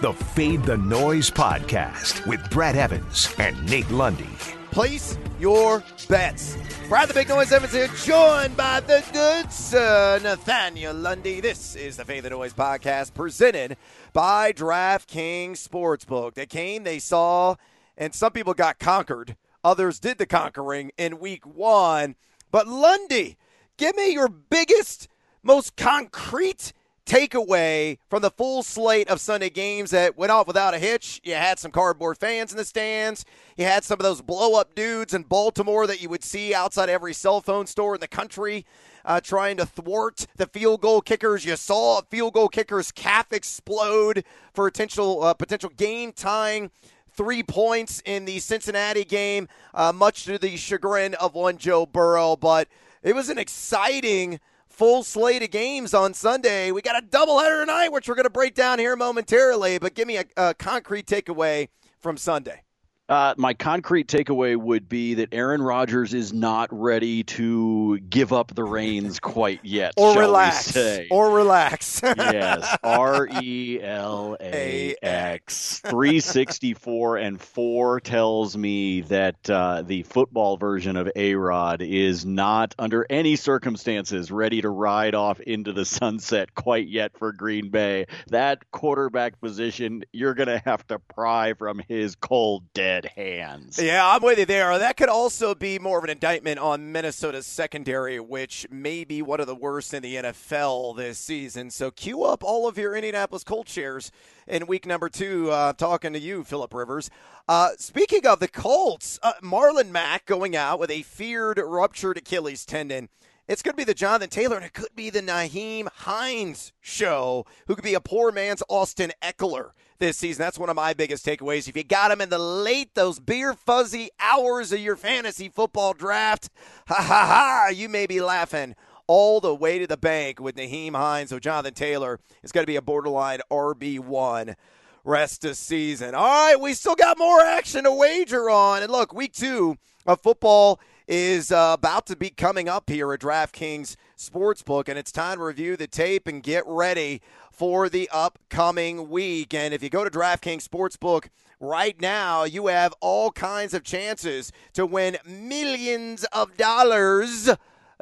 the Fade the Noise podcast with Brad Evans and Nate Lundy. Place your bets. Brad the Big Noise Evans here, joined by the good sir Nathaniel Lundy. This is the Fade the Noise podcast presented by DraftKings Sportsbook. They came, they saw, and some people got conquered. Others did the conquering in week one. But Lundy, give me your biggest, most concrete takeaway from the full slate of Sunday games that went off without a hitch. You had some cardboard fans in the stands. You had some of those blow up dudes in Baltimore that you would see outside every cell phone store in the country. Uh, trying to thwart the field goal kickers. You saw a field goal kicker's calf explode for potential uh, potential game tying three points in the Cincinnati game, uh, much to the chagrin of one Joe Burrow. But it was an exciting full slate of games on Sunday. We got a doubleheader tonight, which we're going to break down here momentarily. But give me a, a concrete takeaway from Sunday. Uh, my concrete takeaway would be that Aaron Rodgers is not ready to give up the reins quite yet. or relax. Or relax. yes. R E L A X. 364 and 4 tells me that uh, the football version of A Rod is not, under any circumstances, ready to ride off into the sunset quite yet for Green Bay. That quarterback position, you're going to have to pry from his cold, dead hands. Yeah, I'm with you there. That could also be more of an indictment on Minnesota's secondary, which may be one of the worst in the NFL this season. So cue up all of your Indianapolis Colts shares in week number two. Uh, talking to you, Philip Rivers. Uh, speaking of the Colts, uh, Marlon Mack going out with a feared ruptured Achilles tendon. It's going to be the Jonathan Taylor, and it could be the Nyheim Hines show, who could be a poor man's Austin Ekeler this season. That's one of my biggest takeaways. If you got him in the late, those beer fuzzy hours of your fantasy football draft, ha ha ha, you may be laughing all the way to the bank with Nyheim Hines. So Jonathan Taylor is going to be a borderline RB1 rest of season. All right, we still got more action to wager on. And look, week two of football is uh, about to be coming up here at DraftKings Sportsbook, and it's time to review the tape and get ready for the upcoming week. And if you go to DraftKings Sportsbook right now, you have all kinds of chances to win millions of dollars.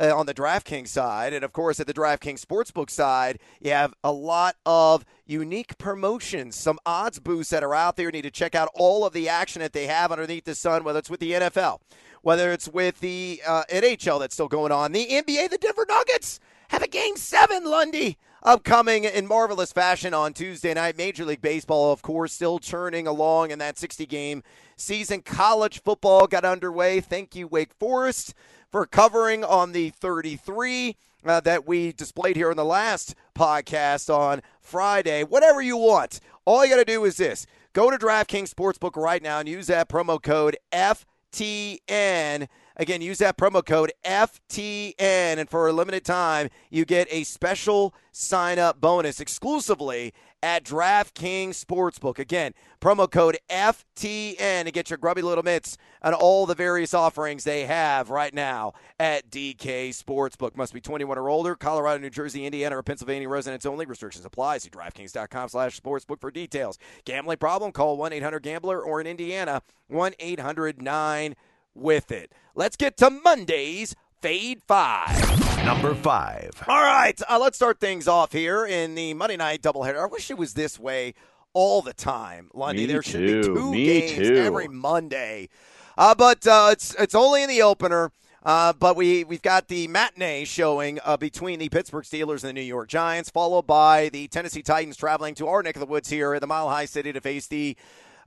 Uh, on the DraftKings side. And of course, at the DraftKings Sportsbook side, you have a lot of unique promotions, some odds boosts that are out there. You need to check out all of the action that they have underneath the sun, whether it's with the NFL, whether it's with the uh, NHL that's still going on, the NBA, the Denver Nuggets have a game seven, Lundy. Upcoming in marvelous fashion on Tuesday night. Major League Baseball, of course, still churning along in that 60 game season. College football got underway. Thank you, Wake Forest, for covering on the 33 uh, that we displayed here in the last podcast on Friday. Whatever you want. All you got to do is this go to DraftKings Sportsbook right now and use that promo code FTN. Again, use that promo code FTN, and for a limited time, you get a special sign up bonus exclusively at DraftKings Sportsbook. Again, promo code FTN to get your grubby little mitts on all the various offerings they have right now at DK Sportsbook. Must be 21 or older. Colorado, New Jersey, Indiana, or Pennsylvania residents only. Restrictions apply. See DraftKings.com slash sportsbook for details. Gambling problem? Call 1-800-GAMBLER or in Indiana, 1-800-9 with it. Let's get to Monday's Fade 5. Number 5. All right, uh, let's start things off here in the Monday night doubleheader. I wish it was this way all the time, Lundy. Me there should too. be two Me games too. every Monday. Uh, but uh, it's it's only in the opener. Uh, but we we've got the matinee showing uh, between the Pittsburgh Steelers and the New York Giants, followed by the Tennessee Titans traveling to our neck of the woods here at the Mile High City to face the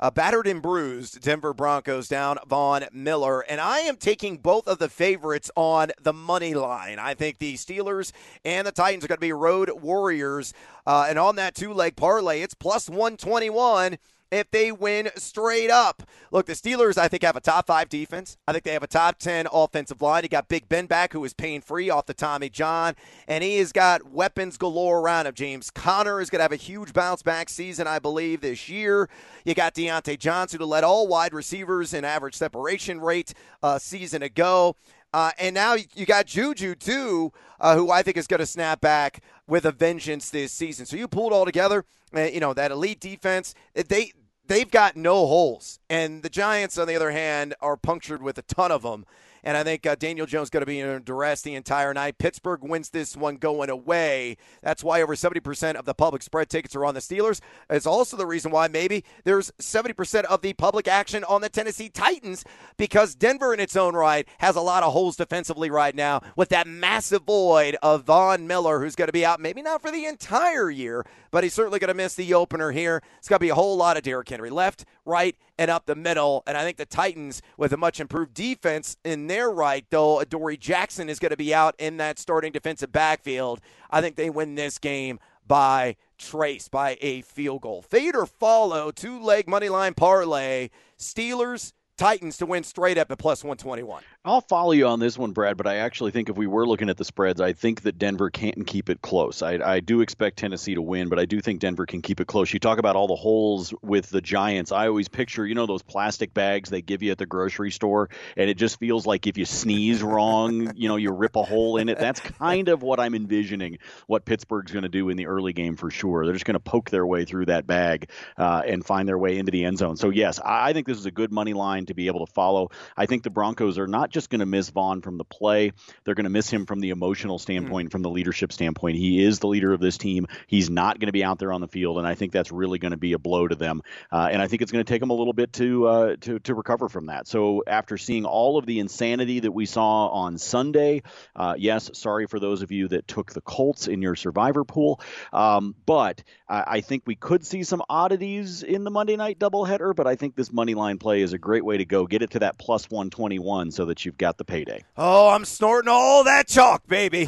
uh, battered and bruised Denver Broncos down Von Miller. And I am taking both of the favorites on the money line. I think the Steelers and the Titans are going to be road warriors. Uh, and on that two leg parlay, it's plus 121 if they win straight up. Look, the Steelers, I think, have a top five defense. I think they have a top 10 offensive line. You got Big Ben back, who is pain free off the Tommy John, and he has got weapons galore around him. James Conner is going to have a huge bounce back season, I believe, this year. You got Diontae Johnson, who led all wide receivers in average separation rate a season ago. Uh, and now you got Juju, too, uh, who I think is going to snap back with a vengeance this season. So you pull it all together, uh, you know, that elite defense, they, they've got no holes. And the Giants, on the other hand, are punctured with a ton of them. And I think uh, Daniel Jones going to be in duress the entire night. Pittsburgh wins this one going away. That's why over 70% of the public spread tickets are on the Steelers. It's also the reason why maybe there's 70% of the public action on the Tennessee Titans because Denver, in its own right, has a lot of holes defensively right now with that massive void of Von Miller, who's going to be out maybe not for the entire year, but he's certainly going to miss the opener here. It's going to be a whole lot of Derrick Henry left, right, and up the middle. And I think the Titans, with a much improved defense in their right, though, Adoree Jackson is going to be out in that starting defensive backfield. I think they win this game by trace, by a field goal. Fade or follow, two leg money line parlay. Steelers Titans to win straight up at plus 121. I'll follow you on this one, Brad, but I actually think if we were looking at the spreads, I think that Denver can't keep it close. I, I do expect Tennessee to win, but I do think Denver can keep it close. You talk about all the holes with the Giants. I always picture, you know, those plastic bags they give you at the grocery store, and it just feels like if you sneeze wrong, you know, you rip a hole in it. That's kind of what I'm envisioning what Pittsburgh's going to do in the early game for sure. They're just going to poke their way through that bag uh, and find their way into the end zone. So, yes, I think this is a good money line to be able to follow. I think the Broncos are not just going to miss Von from the play, they're going to miss him from the emotional standpoint, mm. from the leadership standpoint. He is the leader of this team. He's not going to be out there on the field, and I think that's really going to be a blow to them. Uh, and I think it's going to take them a little bit to uh, to to recover from that. So after seeing all of the insanity that we saw on Sunday, uh, yes, sorry for those of you that took the Colts in your survivor pool, um, but I, I think we could see some oddities in the Monday night doubleheader. But I think this money line play is a great way to go. Get it to that plus 121 so that you've got the payday. Oh, I'm snorting all that chalk, baby.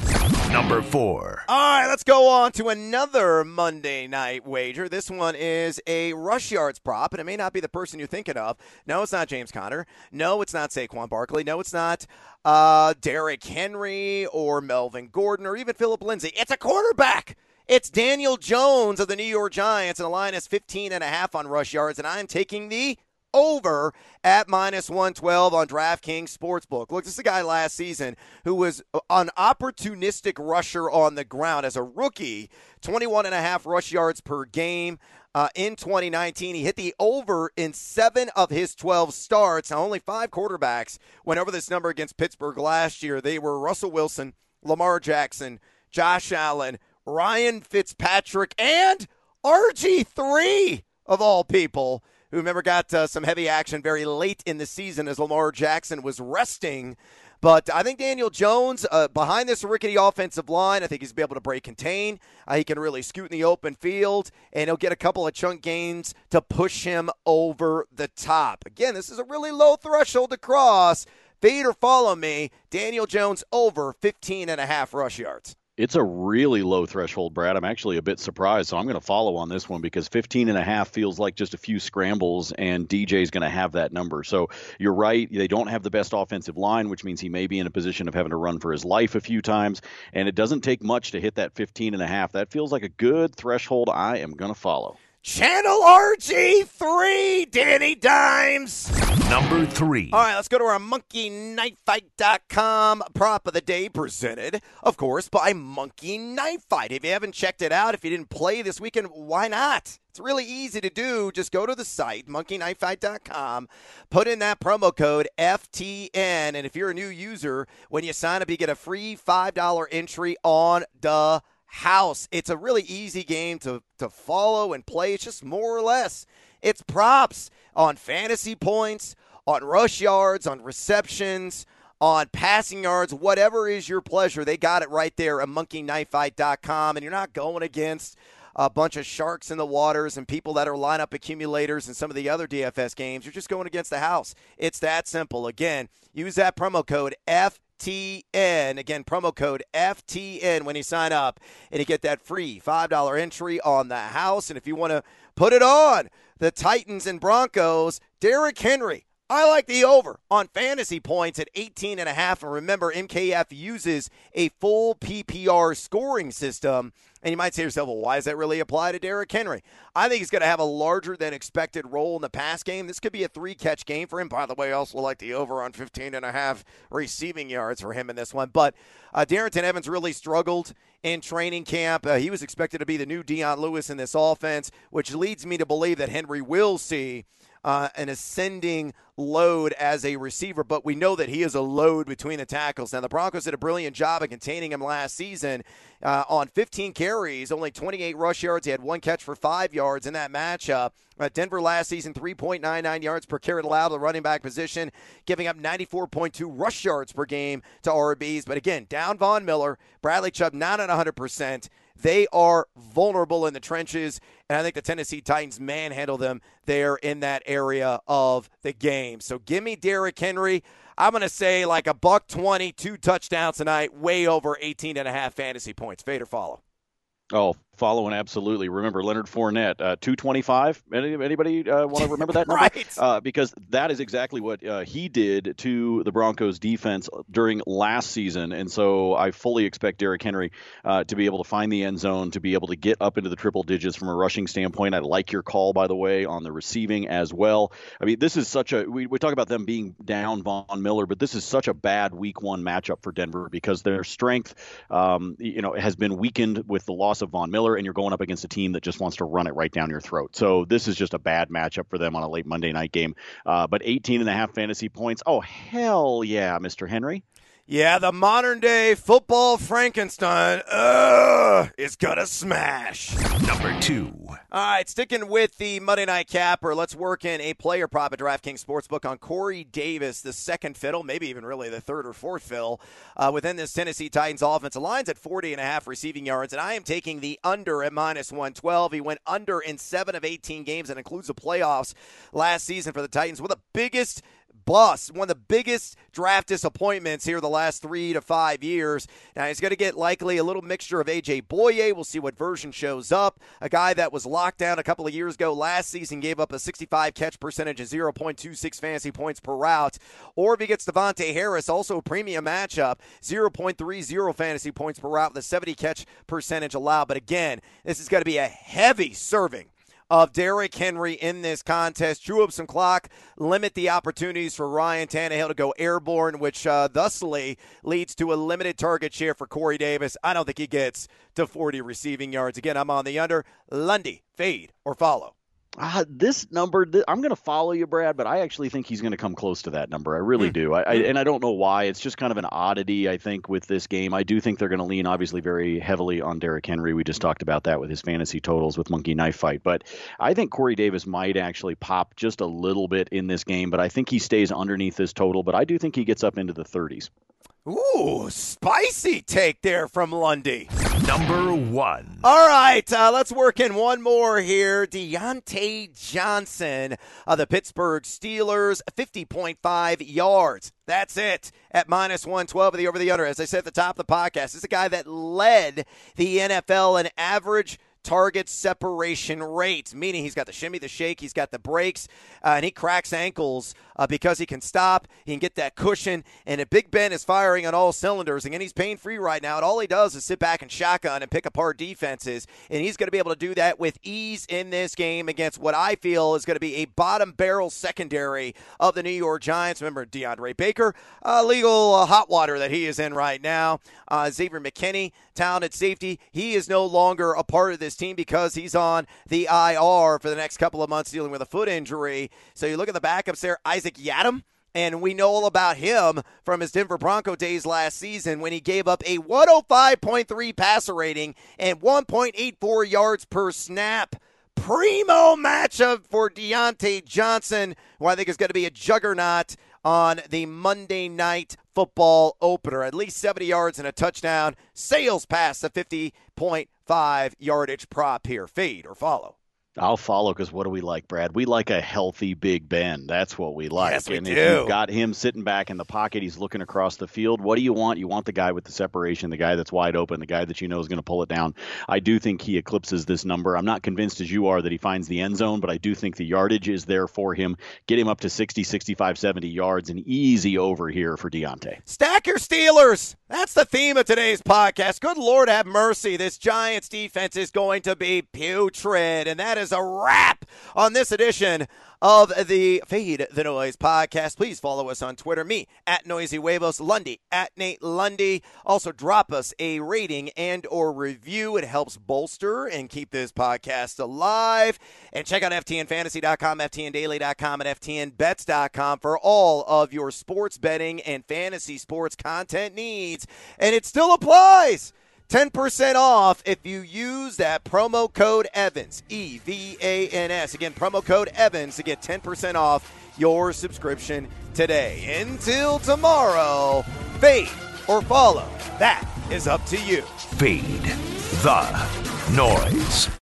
Number four. All right, let's go on to another Monday night wager. This one is a rush yards prop, and it may not be the person you're thinking of. No, it's not James Conner. No, it's not Saquon Barkley. No, it's not uh, Derrick Henry or Melvin Gordon or even Philip Lindsay. It's a quarterback. It's Daniel Jones of the New York Giants, and the line is 15 and a half on rush yards, and I'm taking the over at minus 112 on DraftKings Sportsbook. Look, this is a guy last season who was an opportunistic rusher on the ground as a rookie, 21 and a half rush yards per game. Uh, in 2019, he hit the over in seven of his 12 starts. Now, only five quarterbacks went over this number against Pittsburgh last year. They were Russell Wilson, Lamar Jackson, Josh Allen, Ryan Fitzpatrick, and RG3 of all people who remember got uh, some heavy action very late in the season as Lamar Jackson was resting. But I think Daniel Jones, uh, behind this rickety offensive line, I think he's be able to break contain. Uh, he can really scoot in the open field, and he'll get a couple of chunk gains to push him over the top. Again, this is a really low threshold to cross. Fade or follow me. Daniel Jones over 15 and a half rush yards. It's a really low threshold, Brad. I'm actually a bit surprised. So I'm going to follow on this one because 15 and a half feels like just a few scrambles, and DJ is going to have that number. So you're right. They don't have the best offensive line, which means he may be in a position of having to run for his life a few times. And it doesn't take much to hit that 15 and a half. That feels like a good threshold I am going to follow. Channel RG3, Danny Dimes. Number three. All right, let's go to our monkeyknifefight.com prop of the day presented, of course, by Monkey Knife Fight. If you haven't checked it out, if you didn't play this weekend, why not? It's really easy to do. Just go to the site, monkeyknifefight.com, put in that promo code FTN, and if you're a new user, when you sign up, you get a free $5 entry on the house. It's a really easy game to, to follow and play. It's just more or less. It's props on fantasy points, on rush yards, on receptions, on passing yards, whatever is your pleasure. They got it right there at monkeyknifefight.com. And you're not going against a bunch of sharks in the waters and people that are lineup accumulators and some of the other DFS games. You're just going against the house. It's that simple. Again, use that promo code F FTN. Again, promo code FTN when you sign up, and you get that free $5 entry on the house. And if you want to put it on the Titans and Broncos, Derrick Henry, I like the over on fantasy points at 18 and a half. And remember, MKF uses a full PPR scoring system. And you might say to yourself, well, why does that really apply to Derrick Henry? I think he's going to have a larger than expected role in the pass game. This could be a three catch game for him. By the way, I also like the over on 15 and a half receiving yards for him in this one. But uh, Darrynton Evans really struggled in training camp. Uh, he was expected to be the new Dion Lewis in this offense, which leads me to believe that Henry will see uh, an ascending load as a receiver, but we know that he is a load between the tackles. Now, the Broncos did a brilliant job of containing him last season uh, on 15 carries, only 28 rush yards. He had one catch for five yards in that matchup. Uh, Denver last season, 3.99 yards per carry allowed to the running back position, giving up 94.2 rush yards per game to RBs. But again, down Von Miller, Bradley Chubb not at 100%. They are vulnerable in the trenches, and I think the Tennessee Titans manhandle them there in that area of the game. So give me Derrick Henry. I'm going to say like a buck 20, two touchdowns tonight, way over 18 and a half fantasy points. Fade or follow? Oh, following absolutely. Remember Leonard Fournette, uh, 225. Any, anybody uh, want to remember that number? right. Uh, because that is exactly what uh, he did to the Broncos defense during last season. And so I fully expect Derrick Henry uh, to be able to find the end zone, to be able to get up into the triple digits from a rushing standpoint. I like your call, by the way, on the receiving as well. I mean, this is such a, we, we talk about them being down Von Miller, but this is such a bad week one matchup for Denver because their strength, um, you know, has been weakened with the loss of Von Miller and you're going up against a team that just wants to run it right down your throat. So this is just a bad matchup for them on a late Monday night game. Uh, but 18 and a half fantasy points. Oh, hell yeah, Mr. Henry. Yeah, the modern day football Frankenstein uh, is gonna smash. Number two. All right, sticking with the Monday Night Capper, let's work in a player prop at DraftKings Sportsbook on Corey Davis, the second fiddle, maybe even really the third or fourth fiddle uh, within this Tennessee Titans offense. The line's at 40 and a half receiving yards, and I am taking the under at minus 112. He went under in seven of 18 games and includes the playoffs last season for the Titans. One of the biggest bust, one of the biggest draft disappointments here the last three to five years. Now he's going to get likely a little mixture of AJ Bouye. We'll see what version shows up. A guy that was locked down a couple of years ago last season gave up a 65 catch percentage and 0.26 fantasy points per route. Or if he gets Davontae Harris, also a premium matchup, 0.30 fantasy points per route with a 70 catch percentage allowed. But again, this is going to be a heavy serving of Derrick Henry in this contest. Chew up some clock, limit the opportunities for Ryan Tannehill to go airborne, which uh, thusly leads to a limited target share for Corey Davis. I don't think he gets to 40 receiving yards. Again, I'm on the under. Lundy, fade or follow. Uh, this number, th- I'm going to follow you, Brad, but I actually think he's going to come close to that number. I really mm. do. I, I, and I don't know why. It's just kind of an oddity, I think, with this game. I do think they're going to lean, obviously, very heavily on Derrick Henry. We just talked about that with his fantasy totals with Monkey Knife Fight. But I think Corey Davis might actually pop just a little bit in this game, but I think he stays underneath this total. But I do think he gets up into the 30s. Ooh, spicy take there from Lundy. Number one. All right, uh, let's work in one more here. Diontae Johnson of the Pittsburgh Steelers, 50.5 yards. That's it at minus 112 of the over the under. As I said at the top of the podcast, this is a guy that led the NFL in average – target separation rate, meaning he's got the shimmy, the shake, he's got the breaks, uh, and he cracks ankles uh, because he can stop, he can get that cushion, and if Big Ben is firing on all cylinders, and he's pain free right now, and all he does is sit back and shotgun and pick apart defenses, and he's going to be able to do that with ease in this game against what I feel is going to be a bottom barrel secondary of the New York Giants. Remember DeAndre Baker, uh, legal hot water that he is in right now. Uh, Xavier McKinney, talented safety, he is no longer a part of this team because he's on the IR for the next couple of months dealing with a foot injury. So you look at the backups there, Isaac Yiadom. And we know all about him from his Denver Bronco days last season when he gave up a 105.3 passer rating and 1.84 yards per snap. Primo matchup for Diontae Johnson, who I think is going to be a juggernaut on the Monday night football opener. At least 70 yards and a touchdown. Sales pass the 50.5 yardage prop here. Fade or follow. I'll follow because what do we like, Brad? We like a healthy Big Ben. That's what we like. Yes, we and do. if you've got him sitting back in the pocket, he's looking across the field. What do you want? You want the guy with the separation, the guy that's wide open, the guy that you know is going to pull it down. I do think he eclipses this number. I'm not convinced as you are that he finds the end zone, but I do think the yardage is there for him. Get him up to 60, 65, 70 yards, and easy over here for Diontae. Stack your Steelers. That's the theme of today's podcast. Good Lord have mercy. This Giants defense is going to be putrid. And that is a wrap on this edition of the Fade the Noise podcast. Please follow us on Twitter, me at Noisy Huevos, Lundy at Nate Lundy. Also drop us a rating and or review. It helps bolster and keep this podcast alive. And check out FTNFantasy.com, FTNDaily.com, and FTNBets.com for all of your sports betting and fantasy sports content needs. And it still applies. 10% off if you use that promo code Evans, E V A N S. Again, promo code Evans to get 10% off your subscription today. Until tomorrow, fade or follow. That is up to you. Fade the noise.